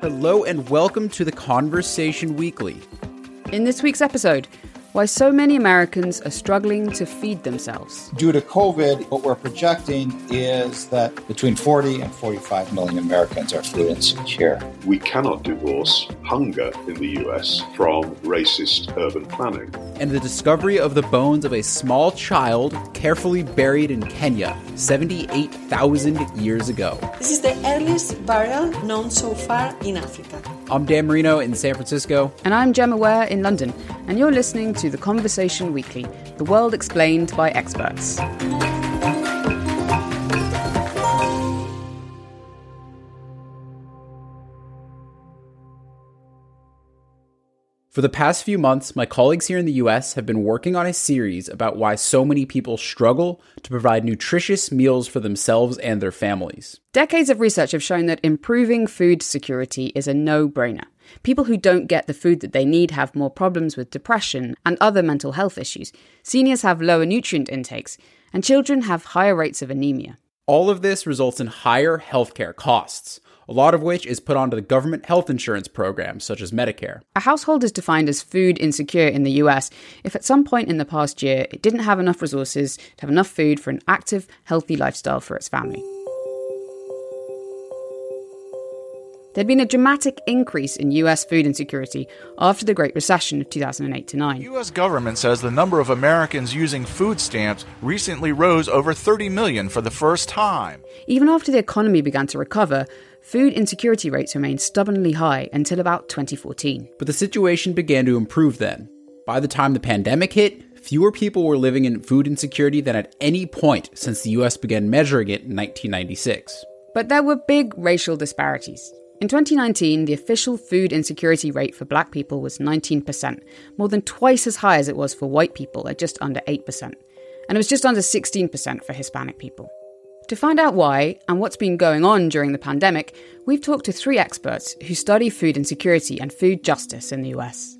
Hello and welcome to the Conversation Weekly. In this week's episode, why so many Americans are struggling to feed themselves. Due to COVID, what we're projecting is that between 40 and 45 million Americans are food insecure. We cannot divorce hunger in the US from racist urban planning. And the discovery of the bones of a small child carefully buried in Kenya 78,000 years ago. This is the earliest burial known so far in Africa. I'm Dan Merino in San Francisco. And I'm Gemma Ware in London. And you're listening to The Conversation Weekly, the world explained by experts. For the past few months, my colleagues here in the US have been working on a series about why so many people struggle to provide nutritious meals for themselves and their families. Decades of research have shown that improving food security is a no brainer. People who don't get the food that they need have more problems with depression and other mental health issues. Seniors have lower nutrient intakes, and children have higher rates of anemia. All of this results in higher healthcare costs a lot of which is put onto the government health insurance programs such as Medicare. A household is defined as food insecure in the US if at some point in the past year it didn't have enough resources to have enough food for an active, healthy lifestyle for its family. There'd been a dramatic increase in US food insecurity after the Great Recession of 2008 9. The US government says the number of Americans using food stamps recently rose over 30 million for the first time. Even after the economy began to recover, food insecurity rates remained stubbornly high until about 2014. But the situation began to improve then. By the time the pandemic hit, fewer people were living in food insecurity than at any point since the US began measuring it in 1996. But there were big racial disparities. In 2019, the official food insecurity rate for black people was 19%, more than twice as high as it was for white people at just under 8%. And it was just under 16% for Hispanic people. To find out why and what's been going on during the pandemic, we've talked to three experts who study food insecurity and food justice in the US.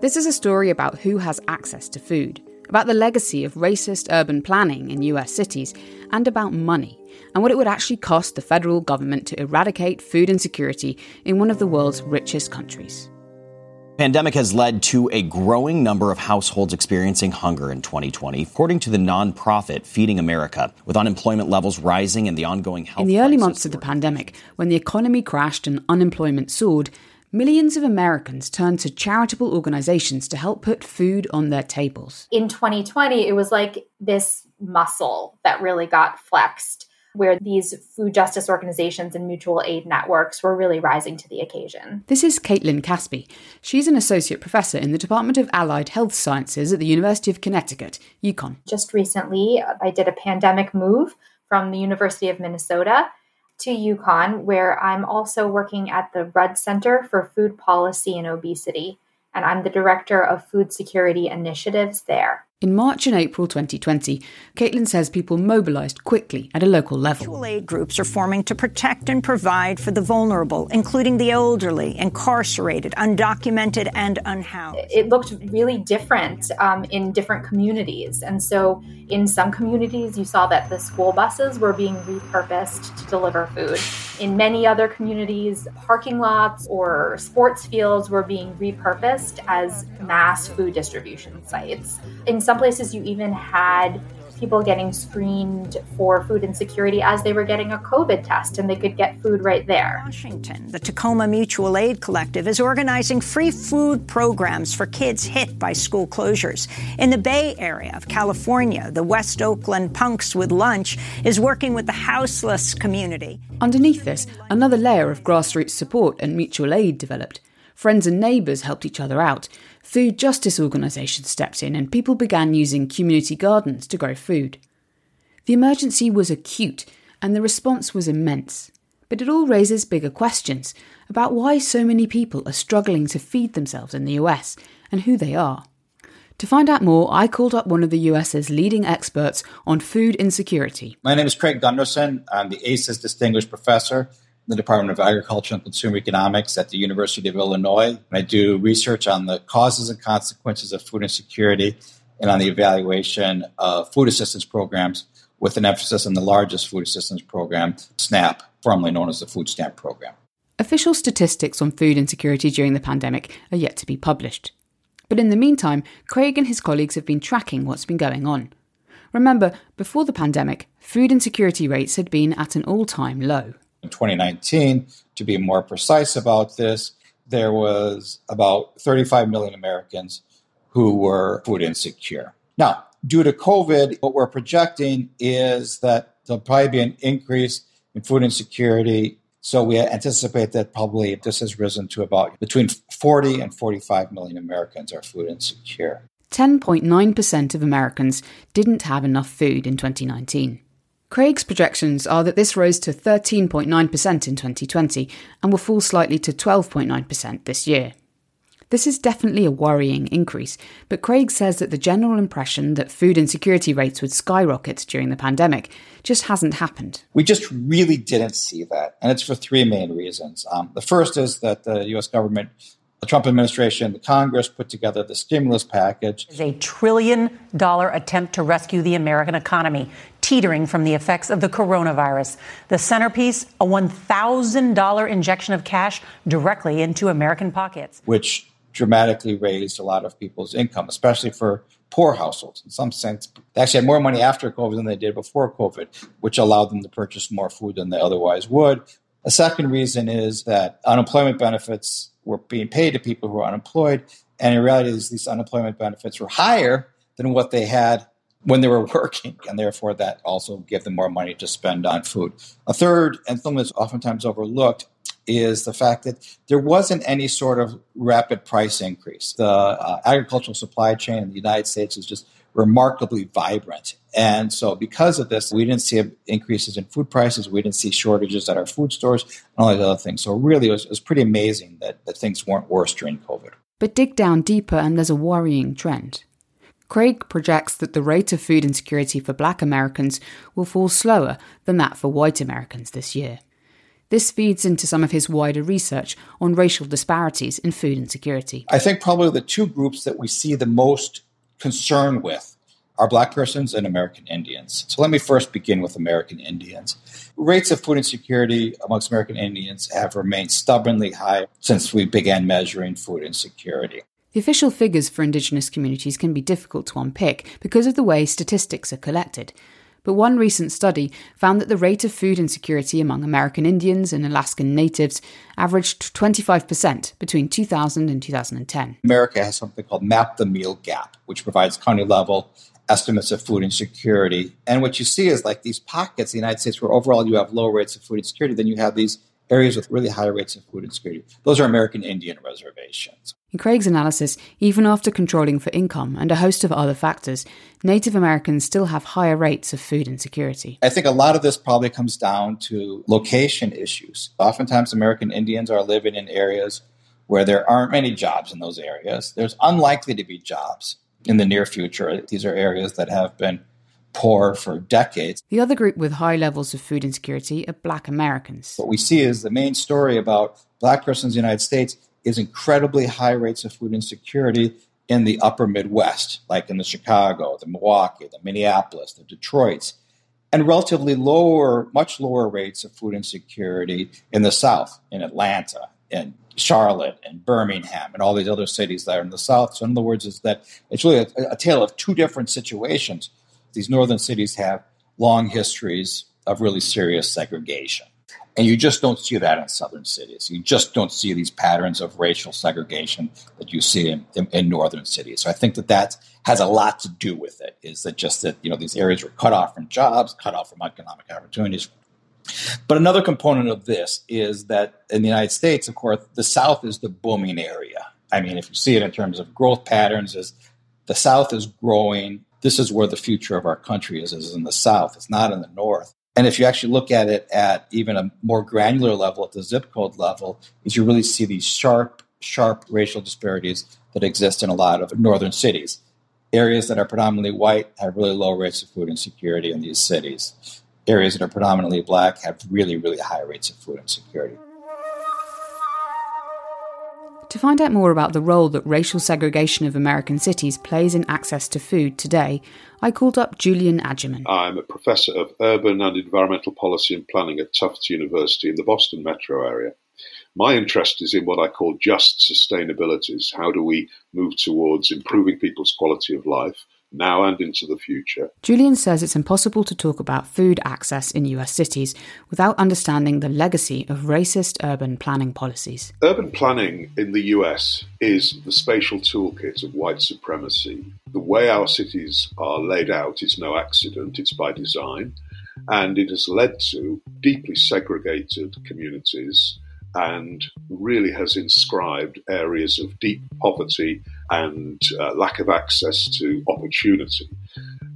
This is a story about who has access to food, about the legacy of racist urban planning in US cities, and about money and what it would actually cost the federal government to eradicate food insecurity in one of the world's richest countries. Pandemic has led to a growing number of households experiencing hunger in 2020, according to the nonprofit Feeding America, with unemployment levels rising and the ongoing health. In the early months of the pandemic, when the economy crashed and unemployment soared, millions of Americans turned to charitable organizations to help put food on their tables. In 2020, it was like this muscle that really got flexed where these food justice organizations and mutual aid networks were really rising to the occasion. This is Caitlin Caspi. She's an associate professor in the Department of Allied Health Sciences at the University of Connecticut, UConn. Just recently, I did a pandemic move from the University of Minnesota to UConn, where I'm also working at the Rudd Center for Food Policy and Obesity, and I'm the director of food security initiatives there. In March and April 2020, Caitlin says people mobilized quickly at a local level. Mutual aid groups are forming to protect and provide for the vulnerable, including the elderly, incarcerated, undocumented, and unhoused. It looked really different um, in different communities. And so, in some communities, you saw that the school buses were being repurposed to deliver food. In many other communities, parking lots or sports fields were being repurposed as mass food distribution sites. In some places, you even had people getting screened for food insecurity as they were getting a COVID test and they could get food right there. Washington, the Tacoma Mutual Aid Collective is organizing free food programs for kids hit by school closures. In the Bay Area of California, the West Oakland Punks with Lunch is working with the houseless community. Underneath this, another layer of grassroots support and mutual aid developed. Friends and neighbours helped each other out. Food justice organisations stepped in and people began using community gardens to grow food. The emergency was acute and the response was immense. But it all raises bigger questions about why so many people are struggling to feed themselves in the US and who they are. To find out more, I called up one of the US's leading experts on food insecurity. My name is Craig Gundersen. I'm the ACES Distinguished Professor the Department of Agriculture and Consumer Economics at the University of Illinois. I do research on the causes and consequences of food insecurity and on the evaluation of food assistance programs with an emphasis on the largest food assistance program, SNAP, formerly known as the Food Stamp Program. Official statistics on food insecurity during the pandemic are yet to be published. But in the meantime, Craig and his colleagues have been tracking what's been going on. Remember, before the pandemic, food insecurity rates had been at an all time low. In 2019, to be more precise about this, there was about 35 million Americans who were food insecure. Now, due to COVID, what we're projecting is that there'll probably be an increase in food insecurity. So we anticipate that probably this has risen to about between 40 and 45 million Americans are food insecure. 10.9% of Americans didn't have enough food in 2019. Craig's projections are that this rose to 13.9% in 2020 and will fall slightly to 12.9% this year. This is definitely a worrying increase, but Craig says that the general impression that food insecurity rates would skyrocket during the pandemic just hasn't happened. We just really didn't see that, and it's for three main reasons. Um, the first is that the U.S. government the Trump administration, the Congress put together the stimulus package. It's a trillion dollar attempt to rescue the American economy, teetering from the effects of the coronavirus. The centerpiece, a $1,000 injection of cash directly into American pockets. Which dramatically raised a lot of people's income, especially for poor households. In some sense, they actually had more money after COVID than they did before COVID, which allowed them to purchase more food than they otherwise would. A second reason is that unemployment benefits were being paid to people who were unemployed, and in reality, these unemployment benefits were higher than what they had when they were working, and therefore that also gave them more money to spend on food. A third, and something that's oftentimes overlooked, is the fact that there wasn't any sort of rapid price increase. The uh, agricultural supply chain in the United States is just remarkably vibrant. And so, because of this, we didn't see increases in food prices. We didn't see shortages at our food stores and all these other things. So, really, it was, it was pretty amazing that, that things weren't worse during COVID. But dig down deeper, and there's a worrying trend. Craig projects that the rate of food insecurity for black Americans will fall slower than that for white Americans this year. This feeds into some of his wider research on racial disparities in food insecurity. I think probably the two groups that we see the most concern with are black persons and American Indians. So let me first begin with American Indians. Rates of food insecurity amongst American Indians have remained stubbornly high since we began measuring food insecurity. The official figures for Indigenous communities can be difficult to unpick because of the way statistics are collected. But one recent study found that the rate of food insecurity among American Indians and Alaskan natives averaged 25% between 2000 and 2010. America has something called Map the Meal Gap, which provides county level estimates of food insecurity. And what you see is like these pockets in the United States where overall you have low rates of food insecurity, then you have these areas with really high rates of food insecurity. Those are American Indian reservations. In Craig's analysis, even after controlling for income and a host of other factors, Native Americans still have higher rates of food insecurity. I think a lot of this probably comes down to location issues. Oftentimes, American Indians are living in areas where there aren't many jobs in those areas. There's unlikely to be jobs in the near future. These are areas that have been poor for decades. The other group with high levels of food insecurity are black Americans. What we see is the main story about black persons in the United States is incredibly high rates of food insecurity in the upper Midwest, like in the Chicago, the Milwaukee, the Minneapolis, the Detroits, and relatively lower, much lower rates of food insecurity in the South, in Atlanta, in Charlotte, and Birmingham, and all these other cities that are in the South. So, in other words, is that it's really a, a tale of two different situations. These northern cities have long histories of really serious segregation. And you just don't see that in southern cities. You just don't see these patterns of racial segregation that you see in, in, in, northern cities. So I think that that has a lot to do with it. Is that just that you know these areas were cut off from jobs, cut off from economic opportunities. But another component of this is that in the United States, of course, the South is the booming area. I mean, if you see it in terms of growth patterns, is the South is growing. This is where the future of our country is, is in the South. It's not in the North. And if you actually look at it at even a more granular level, at the zip code level, is you really see these sharp, sharp racial disparities that exist in a lot of northern cities. Areas that are predominantly white have really low rates of food insecurity in these cities. Areas that are predominantly black have really, really high rates of food insecurity. To find out more about the role that racial segregation of American cities plays in access to food today, I called up Julian Agyeman. I'm a professor of urban and environmental policy and planning at Tufts University in the Boston metro area. My interest is in what I call just sustainabilities. How do we move towards improving people's quality of life now and into the future. Julian says it's impossible to talk about food access in US cities without understanding the legacy of racist urban planning policies. Urban planning in the US is the spatial toolkit of white supremacy. The way our cities are laid out is no accident, it's by design, and it has led to deeply segregated communities and really has inscribed areas of deep poverty and uh, lack of access to opportunity.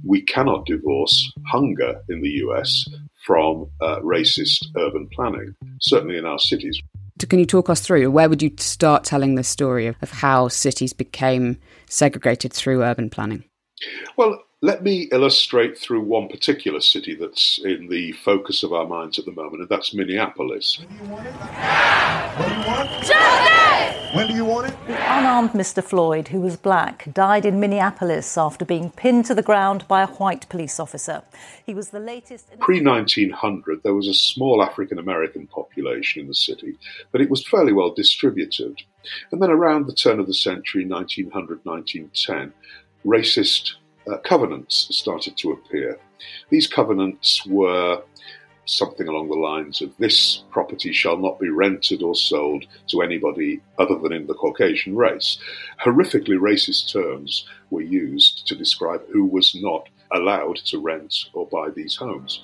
We cannot divorce hunger in the US from uh, racist urban planning, certainly in our cities. Can you talk us through where would you start telling the story of, of how cities became segregated through urban planning? Well, let me illustrate through one particular city that's in the focus of our minds at the moment, and that's Minneapolis. When do you want it? When do you want it? Justice! When do you want it? The unarmed Mr. Floyd, who was black, died in Minneapolis after being pinned to the ground by a white police officer. He was the latest. Pre 1900, there was a small African American population in the city, but it was fairly well distributed. And then around the turn of the century, 1900, 1910, racist uh, covenants started to appear. These covenants were something along the lines of this property shall not be rented or sold to anybody other than in the Caucasian race. Horrifically racist terms were used to describe who was not allowed to rent or buy these homes.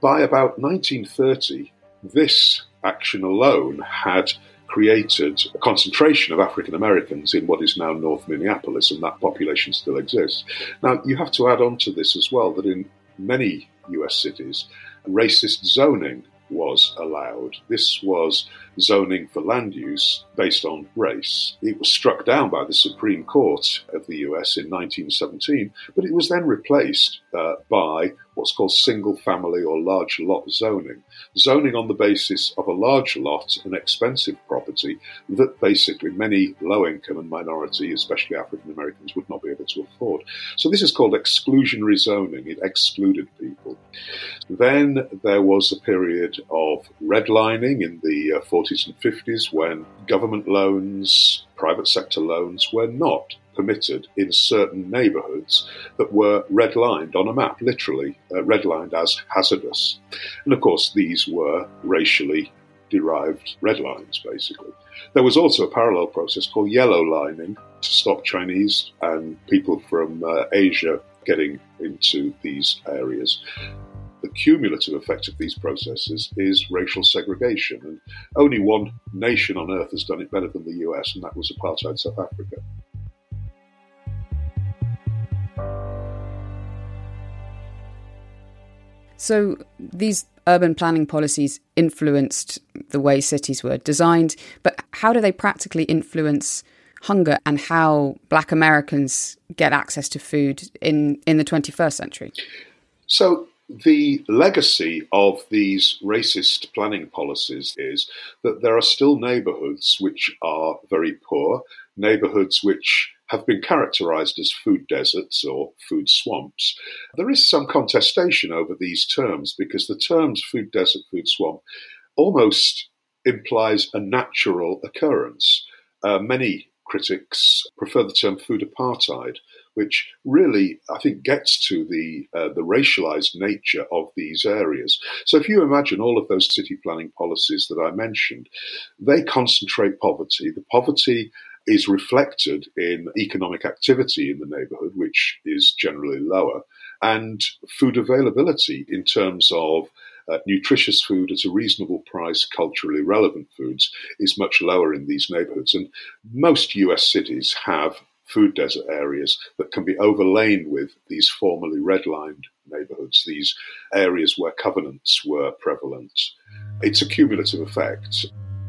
By about 1930, this action alone had created a concentration of African Americans in what is now North Minneapolis, and that population still exists. Now, you have to add on to this as well that in many US cities, racist zoning was allowed. This was zoning for land use based on race. It was struck down by the Supreme Court of the US in 1917, but it was then replaced uh, by what's called single family or large lot zoning. Zoning on the basis of a large lot, an expensive property that basically many low income and minority, especially African Americans, would not be able to afford. So this is called exclusionary zoning. It excluded people. Then there was a period of redlining in the uh, 40s and 50s when government loans, private sector loans were not permitted in certain neighbourhoods that were redlined on a map, literally uh, redlined as hazardous. And of course, these were racially derived red lines, basically. There was also a parallel process called yellow lining to stop Chinese and people from uh, Asia getting into these areas. The cumulative effect of these processes is racial segregation, and only one nation on earth has done it better than the US, and that was apartheid South Africa. So these urban planning policies influenced the way cities were designed, but how do they practically influence hunger and how black Americans get access to food in, in the 21st century? So the legacy of these racist planning policies is that there are still neighborhoods which are very poor, neighborhoods which have been characterized as food deserts or food swamps. There is some contestation over these terms because the terms food desert, food swamp almost implies a natural occurrence. Uh, many critics prefer the term food apartheid, which really, I think, gets to the uh, the racialized nature of these areas. So, if you imagine all of those city planning policies that I mentioned, they concentrate poverty. The poverty is reflected in economic activity in the neighborhood, which is generally lower, and food availability in terms of uh, nutritious food at a reasonable price, culturally relevant foods, is much lower in these neighborhoods. And most US cities have food desert areas that can be overlain with these formerly redlined neighborhoods, these areas where covenants were prevalent. It's a cumulative effect.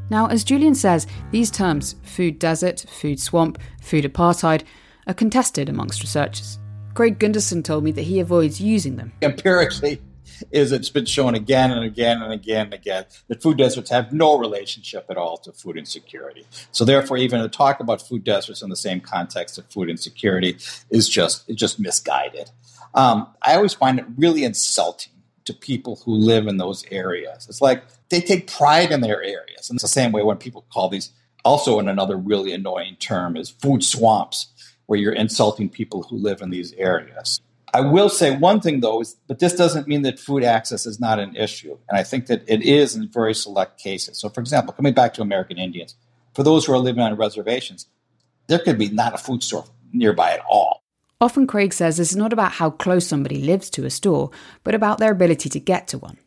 Now, as Julian says, these terms, food desert, food swamp, food apartheid, are contested amongst researchers. Craig Gundersen told me that he avoids using them. Empirically, is it's been shown again and again and again and again that food deserts have no relationship at all to food insecurity. So therefore, even to talk about food deserts in the same context of food insecurity is just just misguided. Um, I always find it really insulting to people who live in those areas. It's like they take pride in their areas. And it's the same way when people call these, also in another really annoying term, is food swamps, where you're insulting people who live in these areas. I will say one thing though, is, but this doesn't mean that food access is not an issue. And I think that it is in very select cases. So, for example, coming back to American Indians, for those who are living on reservations, there could be not a food store nearby at all. Often, Craig says is not about how close somebody lives to a store, but about their ability to get to one.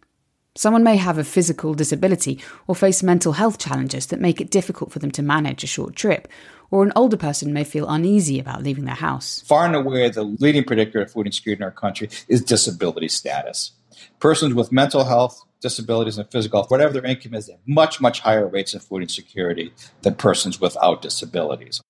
Someone may have a physical disability or face mental health challenges that make it difficult for them to manage a short trip, or an older person may feel uneasy about leaving their house. Far and away, the leading predictor of food insecurity in our country is disability status. Persons with mental health, disabilities, and physical health, whatever their income is, they have much, much higher rates of food insecurity than persons without disabilities.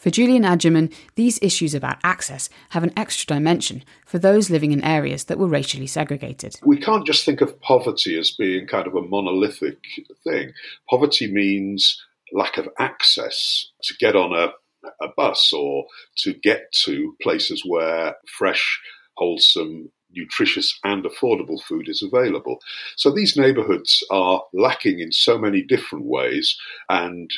For Julian Agyeman, these issues about access have an extra dimension for those living in areas that were racially segregated. We can't just think of poverty as being kind of a monolithic thing. Poverty means lack of access to get on a, a bus or to get to places where fresh, wholesome, nutritious and affordable food is available. So these neighborhoods are lacking in so many different ways, and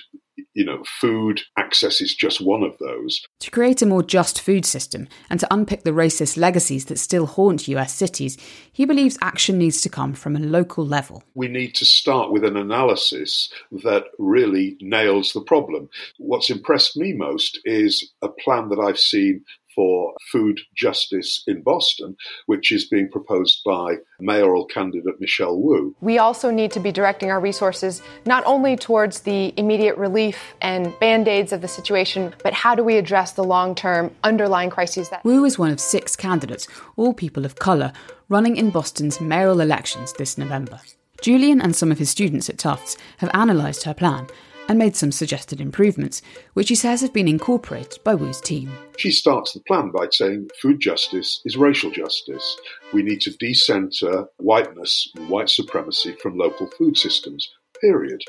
you know, food access is just one of those. To create a more just food system and to unpick the racist legacies that still haunt US cities, he believes action needs to come from a local level. We need to start with an analysis that really nails the problem. What's impressed me most is a plan that I've seen for food justice in Boston, which is being proposed by mayoral candidate Michelle Wu. We also need to be directing our resources not only towards the immediate relief and band aids of the situation, but how do we address the long term underlying crises that. Wu is one of six candidates, all people of colour, running in Boston's mayoral elections this November. Julian and some of his students at Tufts have analysed her plan and made some suggested improvements, which he says have been incorporated by Wu's team. She starts the plan by saying food justice is racial justice. We need to decenter whiteness and white supremacy from local food systems, period.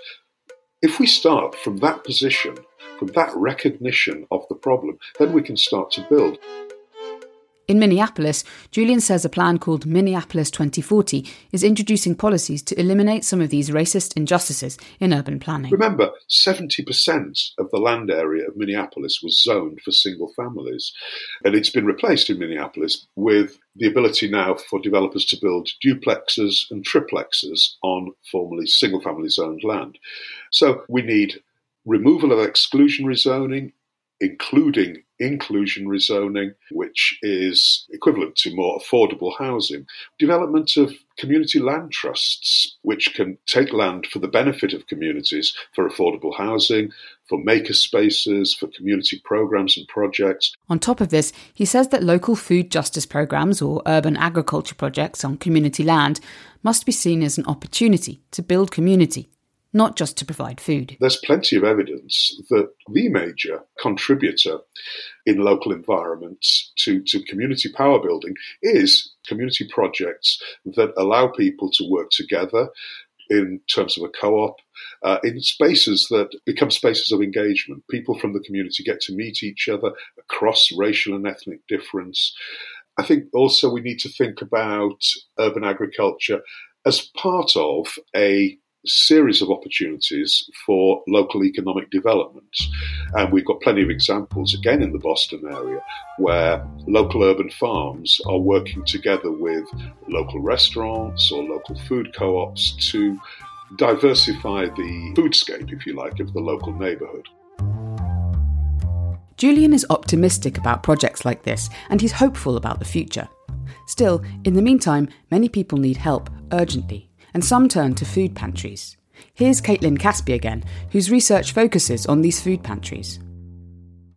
If we start from that position, from that recognition of the problem, then we can start to build. In Minneapolis, Julian says a plan called Minneapolis 2040 is introducing policies to eliminate some of these racist injustices in urban planning. Remember, 70% of the land area of Minneapolis was zoned for single families, and it's been replaced in Minneapolis with the ability now for developers to build duplexes and triplexes on formerly single family zoned land. So we need removal of exclusionary zoning, including inclusionary zoning, which is equivalent to more affordable housing, development of community land trusts, which can take land for the benefit of communities for affordable housing, for maker spaces, for community programs and projects. On top of this, he says that local food justice programs or urban agriculture projects on community land must be seen as an opportunity to build community not just to provide food. There's plenty of evidence that the major contributor in local environments to, to community power building is community projects that allow people to work together in terms of a co-op uh, in spaces that become spaces of engagement people from the community get to meet each other across racial and ethnic difference i think also we need to think about urban agriculture as part of a series of opportunities for local economic development. And we've got plenty of examples, again, in the Boston area, where local urban farms are working together with local restaurants or local food co ops to diversify the foodscape, if you like, of the local neighbourhood. Julian is optimistic about projects like this and he's hopeful about the future. Still, in the meantime, many people need help urgently and some turn to food pantries. Here's Caitlin Caspi again, whose research focuses on these food pantries.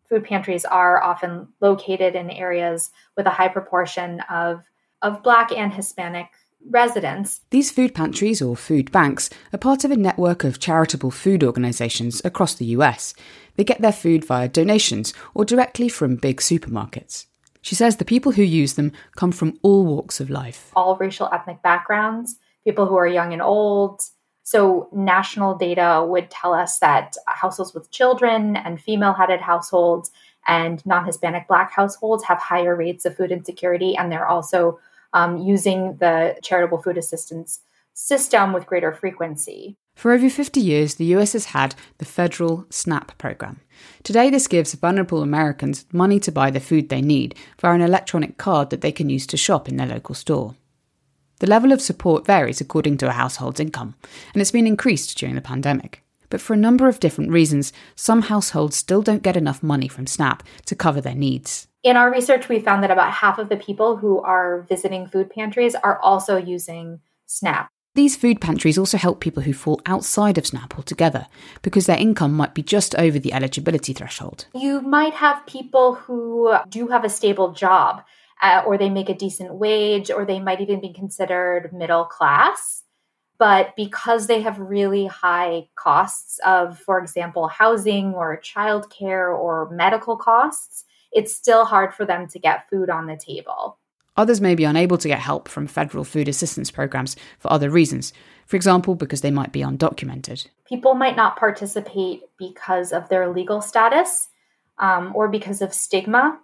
Food pantries are often located in areas with a high proportion of, of Black and Hispanic residents. These food pantries, or food banks, are part of a network of charitable food organisations across the US. They get their food via donations or directly from big supermarkets. She says the people who use them come from all walks of life. All racial ethnic backgrounds, people who are young and old. So, national data would tell us that households with children and female headed households and non Hispanic Black households have higher rates of food insecurity, and they're also um, using the charitable food assistance system with greater frequency. For over 50 years, the US has had the federal SNAP program. Today, this gives vulnerable Americans money to buy the food they need via an electronic card that they can use to shop in their local store. The level of support varies according to a household's income, and it's been increased during the pandemic. But for a number of different reasons, some households still don't get enough money from SNAP to cover their needs. In our research, we found that about half of the people who are visiting food pantries are also using SNAP. These food pantries also help people who fall outside of SNAP altogether because their income might be just over the eligibility threshold. You might have people who do have a stable job, uh, or they make a decent wage, or they might even be considered middle class. But because they have really high costs of, for example, housing or childcare or medical costs, it's still hard for them to get food on the table. Others may be unable to get help from federal food assistance programs for other reasons, for example, because they might be undocumented. People might not participate because of their legal status um, or because of stigma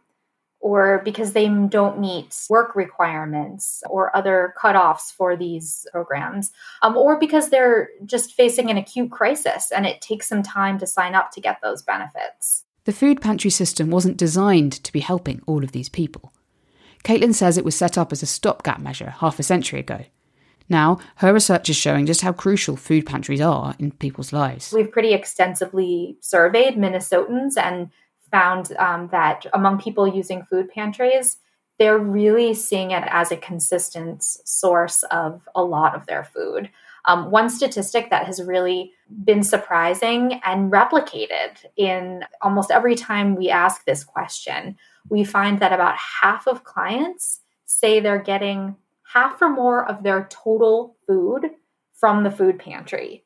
or because they don't meet work requirements or other cutoffs for these programs, um, or because they're just facing an acute crisis and it takes some time to sign up to get those benefits. The food pantry system wasn't designed to be helping all of these people. Caitlin says it was set up as a stopgap measure half a century ago. Now, her research is showing just how crucial food pantries are in people's lives. We've pretty extensively surveyed Minnesotans and found um, that among people using food pantries, they're really seeing it as a consistent source of a lot of their food. Um, one statistic that has really been surprising and replicated in almost every time we ask this question we find that about half of clients say they're getting half or more of their total food from the food pantry.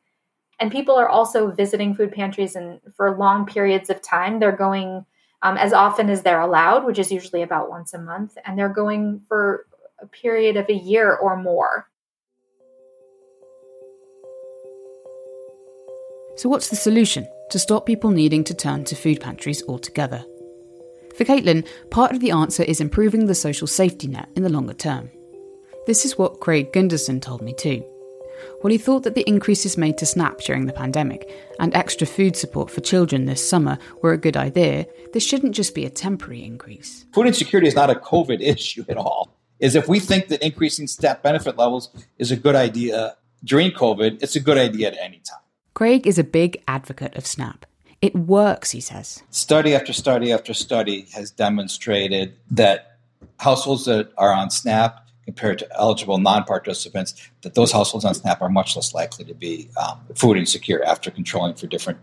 And people are also visiting food pantries and for long periods of time. They're going um, as often as they're allowed, which is usually about once a month, and they're going for a period of a year or more. So, what's the solution to stop people needing to turn to food pantries altogether? For Caitlin, part of the answer is improving the social safety net in the longer term. This is what Craig Gundersen told me too. While he thought that the increases made to SNAP during the pandemic and extra food support for children this summer were a good idea, this shouldn't just be a temporary increase. Food insecurity is not a COVID issue at all. Is if we think that increasing SNAP benefit levels is a good idea during COVID, it's a good idea at any time. Craig is a big advocate of SNAP. It works, he says. Study after study after study has demonstrated that households that are on SNAP compared to eligible non-participants, that those households on SNAP are much less likely to be um, food insecure after controlling for different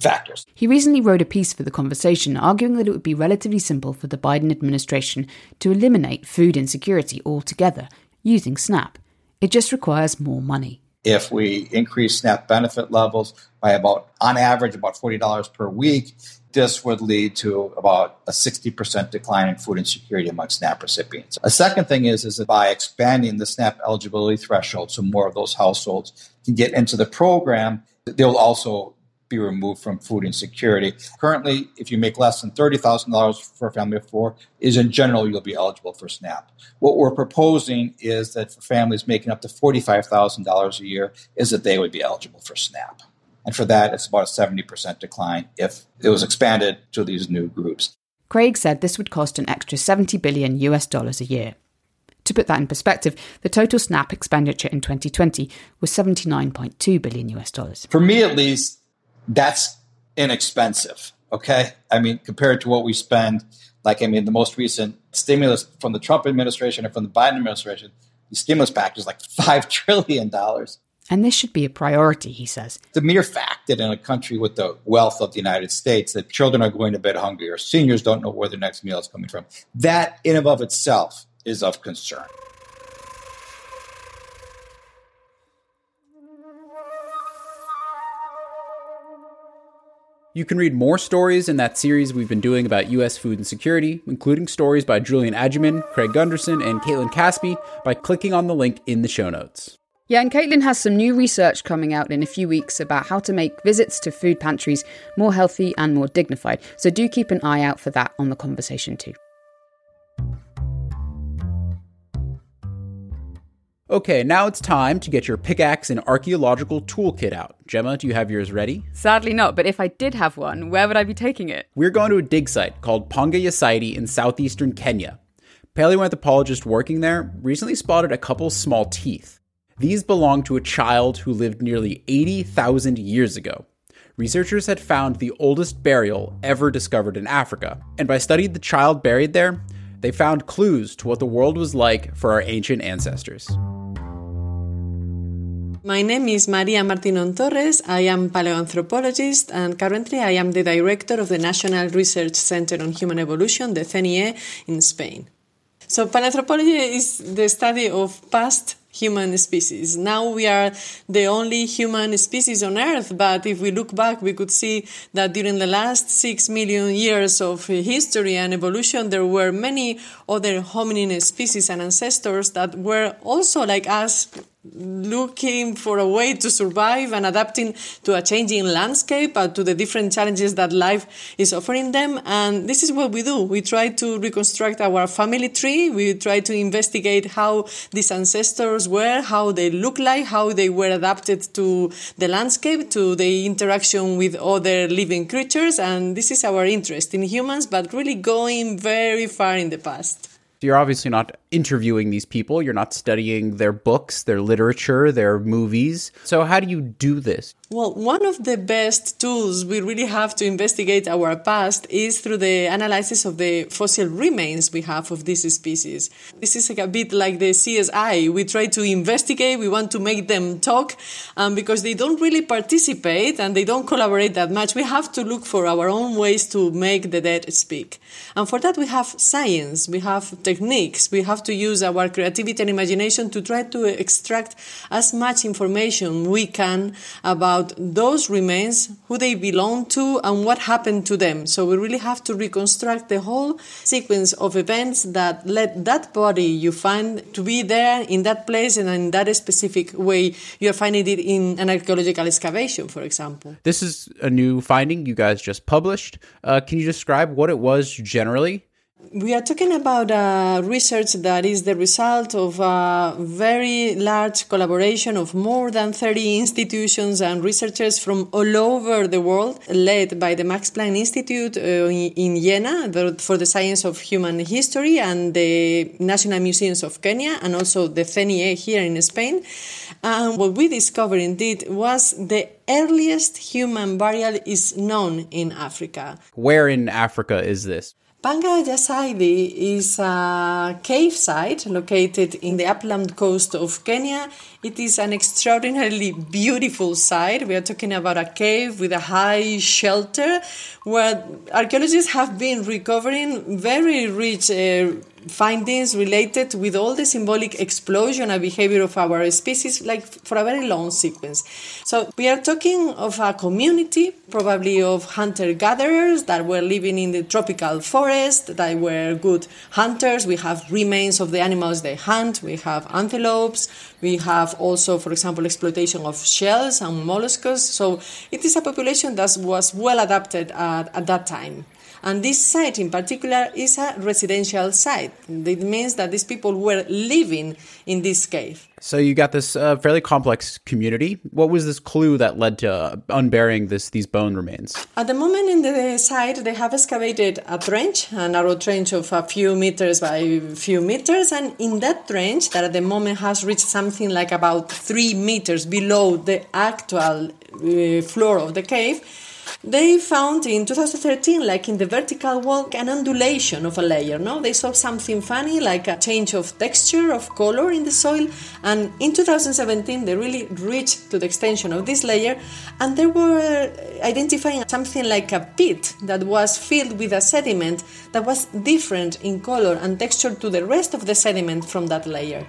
factors. He recently wrote a piece for The Conversation arguing that it would be relatively simple for the Biden administration to eliminate food insecurity altogether using SNAP. It just requires more money if we increase SNAP benefit levels by about, on average, about $40 per week, this would lead to about a 60% decline in food insecurity among SNAP recipients. A second thing is, is that by expanding the SNAP eligibility threshold so more of those households can get into the program, they'll also be removed from food insecurity. Currently, if you make less than $30,000 for a family of four, is in general you'll be eligible for SNAP. What we're proposing is that for families making up to $45,000 a year is that they would be eligible for SNAP. And for that, it's about a 70% decline if it was expanded to these new groups. Craig said this would cost an extra 70 billion US dollars a year. To put that in perspective, the total SNAP expenditure in 2020 was 79.2 billion US dollars. For me at least, that's inexpensive. Okay. I mean, compared to what we spend, like, I mean, the most recent stimulus from the Trump administration and from the Biden administration, the stimulus package is like $5 trillion. And this should be a priority, he says. The mere fact that in a country with the wealth of the United States, that children are going to bed hungry or seniors don't know where their next meal is coming from, that in and of itself is of concern. You can read more stories in that series we've been doing about U.S. food insecurity, including stories by Julian Agyeman, Craig Gundersen, and Caitlin Caspi, by clicking on the link in the show notes. Yeah, and Caitlin has some new research coming out in a few weeks about how to make visits to food pantries more healthy and more dignified. So do keep an eye out for that on the conversation too. Okay, now it's time to get your pickaxe and archaeological toolkit out. Gemma, do you have yours ready? Sadly not, but if I did have one, where would I be taking it? We're going to a dig site called Panga ya Saidi in southeastern Kenya. Paleoanthropologists working there recently spotted a couple small teeth. These belong to a child who lived nearly 80,000 years ago. Researchers had found the oldest burial ever discovered in Africa, and by studying the child buried there, they found clues to what the world was like for our ancient ancestors. My name is Maria Martinon Torres. I am paleoanthropologist and currently I am the director of the National Research Center on Human Evolution, the CENIEH, in Spain. So paleoanthropology is the study of past human species. Now we are the only human species on Earth, but if we look back, we could see that during the last six million years of history and evolution, there were many other hominin species and ancestors that were also like us looking for a way to survive and adapting to a changing landscape and to the different challenges that life is offering them. And this is what we do. We try to reconstruct our family tree. We try to investigate how these ancestors were, how they look like, how they were adapted to the landscape, to the interaction with other living creatures. And this is our interest in humans, but really going very far in the past. You're obviously not interviewing these people, you're not studying their books, their literature, their movies. So, how do you do this? Well, one of the best tools we really have to investigate our past is through the analysis of the fossil remains we have of these species. This is like a bit like the CSI. We try to investigate, we want to make them talk, um, because they don't really participate and they don't collaborate that much. We have to look for our own ways to make the dead speak. And for that, we have science, we have techniques, we have to use our creativity and imagination to try to extract as much information we can about those remains, who they belong to, and what happened to them. So we really have to reconstruct the whole sequence of events that led that body you find to be there in that place and in that specific way. You're finding it in an archaeological excavation, for example. This is a new finding you guys just published. Uh, can you describe what it was generally? We are talking about uh, research that is the result of a very large collaboration of more than 30 institutions and researchers from all over the world, led by the Max Planck Institute uh, in, in Jena for the science of human history and the National Museums of Kenya and also the CENIEH here in Spain. And what we discovered indeed was the earliest human burial is known in Africa. Where in Africa is this? Panga ya Saidi is a cave site located in the upland coast of Kenya. It is an extraordinarily beautiful site. We are talking about a cave with a high shelter where archaeologists have been recovering very rich uh, findings related with all the symbolic explosion and behavior of our species, like for a very long sequence. So we are talking of a community, probably of hunter gatherers that were living in the tropical forest, that were good hunters. We have remains of the animals they hunt. We have antelopes. We have also, for example, exploitation of shells and mollusks. So it is a population that was well adapted at, at that time. And this site in particular is a residential site. It means that these people were living in this cave. So you got this uh, fairly complex community. What was this clue that led to unburying this these bone remains? At the moment in the site, they have excavated a trench, a narrow trench of a few meters by a few meters, and in that trench, that at the moment has reached something like about three meters below the actual uh, floor of the cave, they found in 2013, like in the vertical wall, an undulation of a layer. No, they saw something funny, like a change of texture, of color in the soil. And in 2017, they really reached to the extension of this layer, and they were identifying something like a pit that was filled with a sediment that was different in color and texture to the rest of the sediment from that layer.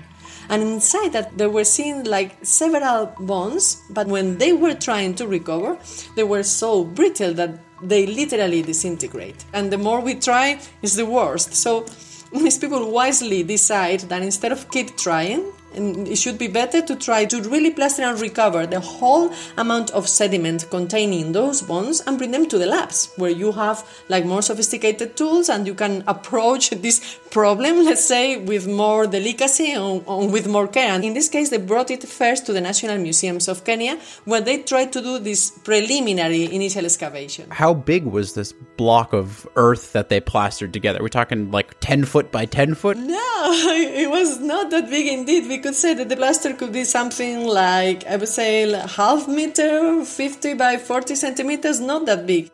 And inside that, they were seeing like several bones, but when they were trying to recover, they were so brittle that they literally disintegrate. And the more we try, is the worst. So these people wisely decide that instead of keep trying, and it should be better to try to really plaster and recover the whole amount of sediment containing those bones and bring them to the labs where you have like more sophisticated tools and you can approach this problem let's say with more delicacy and, and with more care and in this case they brought it first to the national museums of kenya where they tried to do this preliminary initial excavation How big was this block of earth that they plastered together? We're talking like 10 foot by 10 foot? No, it was not that big indeed. Could say that the plaster could be something like, I would say, half meter, 50 by 40 centimeters, not that big.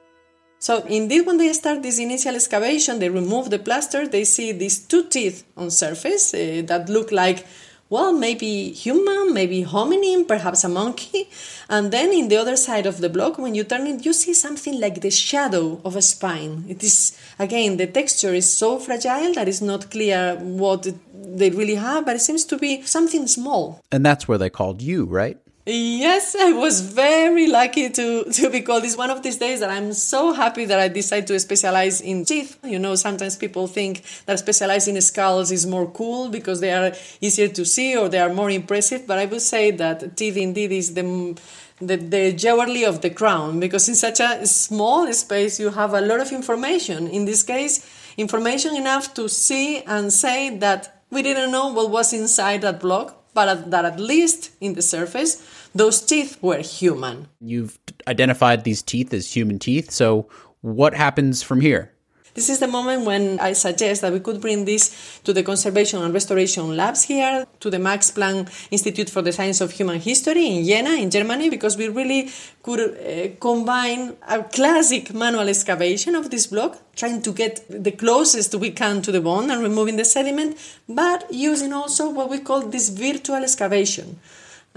So, indeed, when they start this initial excavation, they remove the plaster, they see these two teeth on surface uh, that look like well, maybe human, maybe hominin, perhaps a monkey. And then in the other side of the block, when you turn it, you see something like the shadow of a spine. It is, again, the texture is so fragile that it's not clear what they really have, but it seems to be something small. And that's where they called you, right? Yes, I was very lucky to, to be called. It's one of these days that I'm so happy that I decided to specialize in teeth. You know, sometimes people think that specializing in skulls is more cool because they are easier to see or they are more impressive. But I would say that teeth indeed is the the, the jewelry of the crown because in such a small space you have a lot of information. In this case, information enough to see and say that we didn't know what was inside that block, but that at least in the surface those teeth were human. You've identified these teeth as human teeth, so what happens from here? This is the moment when I suggest that we could bring this to the conservation and restoration labs here, to the Max Planck Institute for the Science of Human History in Jena, in Germany, because we really could uh, combine a classic manual excavation of this block, trying to get the closest we can to the bone and removing the sediment, but using also what we call this virtual excavation.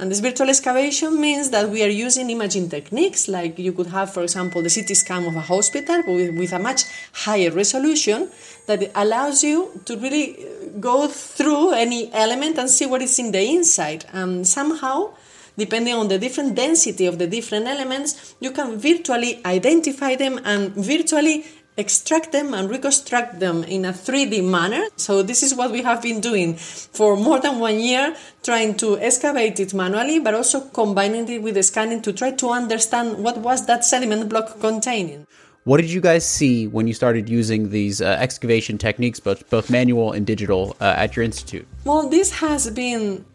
And this virtual excavation means that we are using imaging techniques, like you could have, for example, the CT scan of a hospital with, with a much higher resolution that allows you to really go through any element and see what is in the inside. And somehow, depending on the different density of the different elements, you can virtually identify them and virtually extract them and reconstruct them in a 3D manner. So this is what we have been doing for more than one year, trying to excavate it manually, but also combining it with the scanning to try to understand what was that sediment block containing. What did you guys see when you started using these uh, excavation techniques, both both manual and digital, uh, at your institute? Well, this has been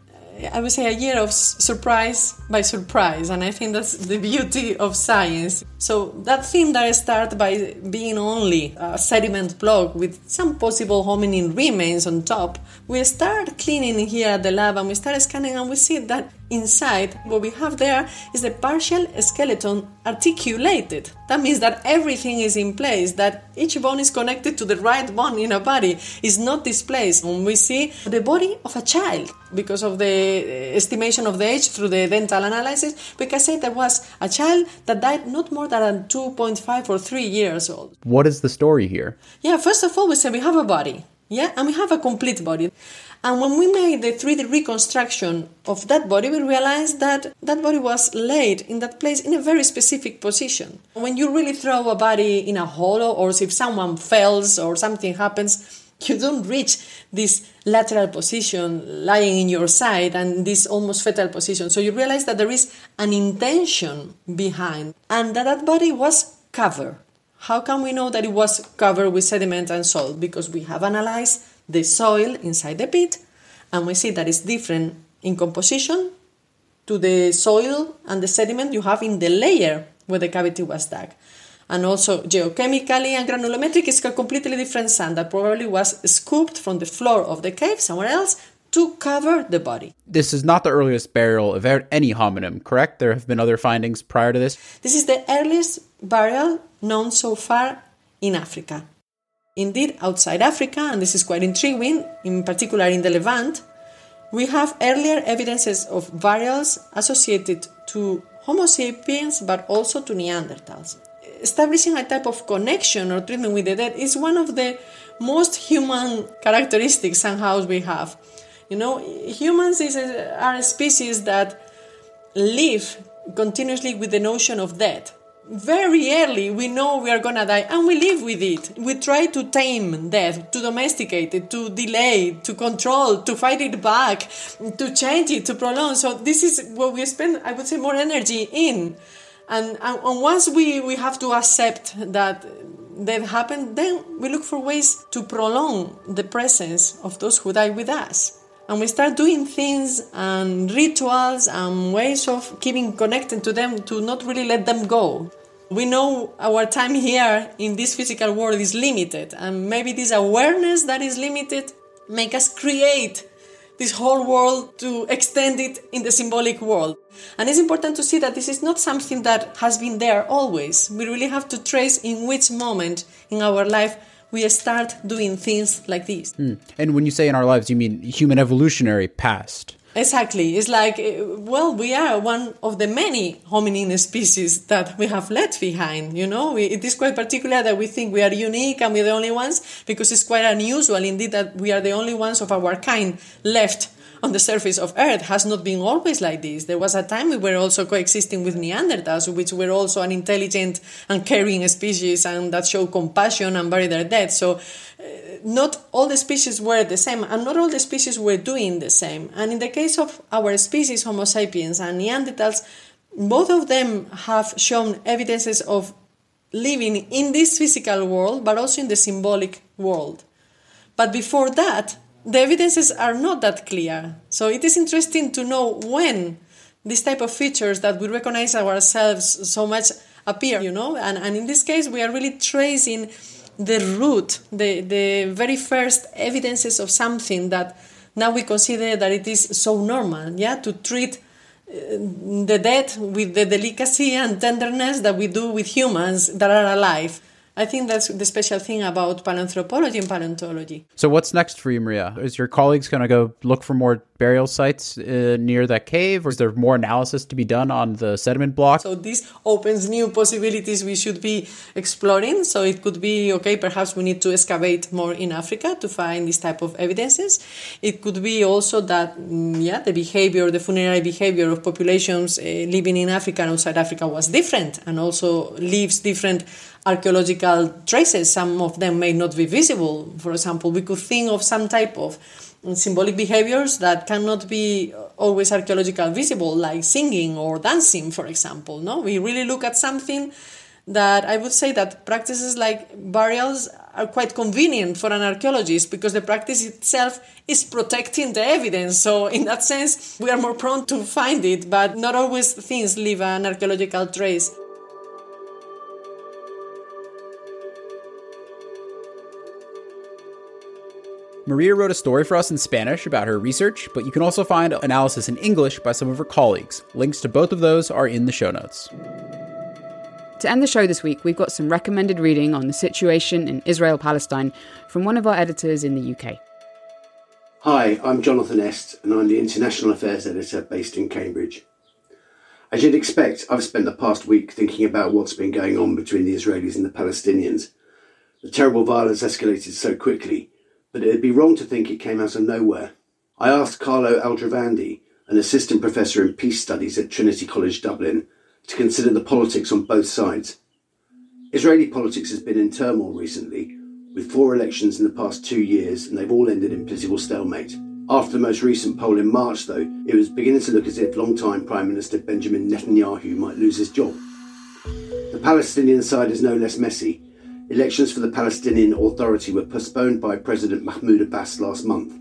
I would say a year of surprise by surprise, and I think that's the beauty of science. So that theme that I start by being only a sediment block with some possible hominin remains on top, we start cleaning here at the lab and we start scanning and we see that inside what we have there is the partial skeleton articulated. That means that everything is in place, that each bone is connected to the right bone in a body, is not displaced. When we see the body of a child, because of the eh, estimation of the age through the dental analysis, we can say there was a child that died not more than 2.5 or 3 years old. What is the story here? Yeah, first of all, we say we have a body, yeah, and we have a complete body. And when we made the 3D reconstruction of that body, we realized that that body was laid in that place in a very specific position. When you really throw a body in a hollow, or if someone falls or something happens, you don't reach this lateral position lying in your side and this almost fetal position. So you realize that there is an intention behind and that that body was covered. How can we know that it was covered with sediment and salt? Because we have analyzed the soil inside the pit and we see that it's different in composition to the soil and the sediment you have in the layer where the cavity was dug. And also geochemically and granulometric is a completely different sand that probably was scooped from the floor of the cave somewhere else to cover the body. This is not the earliest burial of er-, any hominin, correct? There have been other findings prior to this? This is the earliest burial known so far in Africa. Indeed, outside Africa, and this is quite intriguing, in particular in the Levant, we have earlier evidences of burials associated to Homo sapiens but also to Neanderthals. Establishing a type of connection or treatment with the dead is one of the most human characteristics somehow we have. You know, humans is a, are a species that live continuously with the notion of death. Very early, we know we are gonna die and we live with it. We try to tame death, to domesticate it, to delay, to control, to fight it back, to change it, to prolong. So, this is what we spend, I would say, more energy in. And, and, once we, we have to accept that that happened, then we look for ways to prolong the presence of those who die with us. And we start doing things and rituals and ways of keeping connected to them to not really let them go. We know our time here in this physical world is limited, and maybe this awareness that is limited make us create this whole world to extend it in the symbolic world. And it's important to see that this is not something that has been there always. We really have to trace in which moment in our life we start doing things like this. Mm. And when you say in our lives, you mean human evolutionary past. Exactly. It's like, eh, well, we are one of the many hominin species that we have left behind. You know, it is quite particular that we think we are unique and we're the only ones because it's quite unusual indeed that we are the only ones of our kind left on the surface of Earth has not been always like this. There was a time we were also coexisting with Neanderthals, which were also an intelligent and caring species and that show compassion and bury their dead. So, uh, not all the species were the same, and not all the species were doing the same. And in the case of our species, Homo sapiens and Neanderthals, both of them have shown evidences of living in this physical world, but also in the symbolic world. But before that, the evidences are not that clear. So it is interesting to know when these type of features that we recognize ourselves so much appear, you know, and, and in this case we are really tracing the root, the, the very first evidences of something that now we consider that it is so normal, yeah, to treat uh, the dead with the delicacy and tenderness that we do with humans that are alive. I think that's the special thing about paleoanthropology and paleontology. So, what's next for you, Maria? Is your colleagues going to go look for more burial sites uh, near that cave, or is there more analysis to be done on the sediment block? So, this opens new possibilities we should be exploring. So, it could be okay, perhaps we need to excavate more in Africa to find this type of evidences. It could be also that, mm, yeah, the behavior, the funerary behavior of populations uh, living in Africa and outside Africa was different and also leaves different archaeological traces. Some of them may not be visible. For example, we could think of some type of symbolic behaviors that cannot be always archaeological visible, like singing or dancing, for example. No, we really look at something that I would say that practices like burials are quite convenient for an archaeologist because the practice itself is protecting the evidence. So, in that sense, we are more prone to find it, but not always things leave an archaeological trace. Maria wrote a story for us in Spanish about her research, but you can also find analysis in English by some of her colleagues. Links to both of those are in the show notes. To end the show this week, we've got some recommended reading on the situation in Israel Palestine from one of our editors in the UK. Hi, I'm Jonathan Este, and I'm the International Affairs Editor based in Cambridge. As you'd expect, I've spent the past week thinking about what's been going on between the Israelis and the Palestinians. The terrible violence escalated so quickly but it'd be wrong to think it came out of nowhere. I asked Carlo Aldrovandi, an assistant professor in peace studies at Trinity College Dublin, to consider the politics on both sides. Israeli politics has been in turmoil recently, with four elections in the past two years, and they've all ended in political stalemate. After the most recent poll in March, though, it was beginning to look as if long-time Prime Minister Benjamin Netanyahu might lose his job. The Palestinian side is no less messy, Elections for the Palestinian Authority were postponed by President Mahmoud Abbas last month.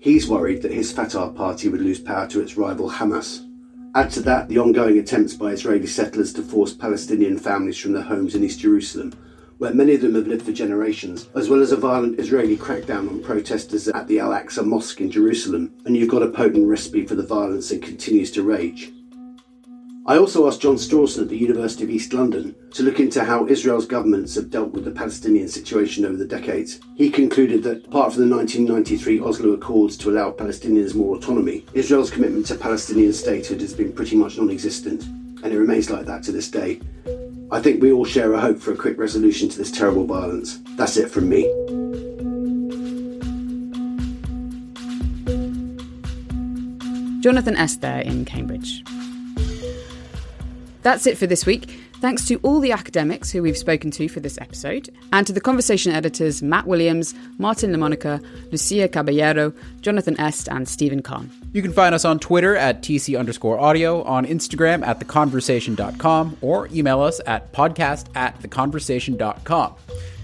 He's worried that his Fatah party would lose power to its rival Hamas. Add to that the ongoing attempts by Israeli settlers to force Palestinian families from their homes in East Jerusalem, where many of them have lived for generations, as well as a violent Israeli crackdown on protesters at the Al Aqsa Mosque in Jerusalem, and you've got a potent recipe for the violence that continues to rage. I also asked John Strawson at the University of East London to look into how Israel's governments have dealt with the Palestinian situation over the decades. He concluded that, apart from the 1993 Oslo Accords to allow Palestinians more autonomy, Israel's commitment to Palestinian statehood has been pretty much non existent, and it remains like that to this day. I think we all share a hope for a quick resolution to this terrible violence. That's it from me. Jonathan Este there in Cambridge. That's it for this week. Thanks to all the academics who we've spoken to for this episode, and to the conversation editors Matt Williams, Martin LaMonica, Lucia Caballero, Jonathan Este, and Stephen Khan. You can find us on Twitter at TC underscore audio, on Instagram at theconversation.com, or email us at podcast at theconversation.com.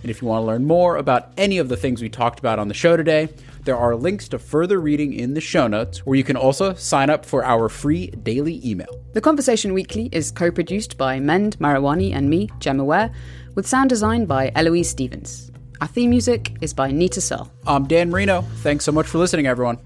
And if you want to learn more about any of the things we talked about on the show today, there are links to further reading in the show notes, where you can also sign up for our free daily email. The Conversation Weekly is co produced by Mend Mariwany and me, Gemma Ware, with sound design by Eloise Stevens. Our theme music is by Neeta Sarl. I'm Dan Merino. Thanks so much for listening, everyone.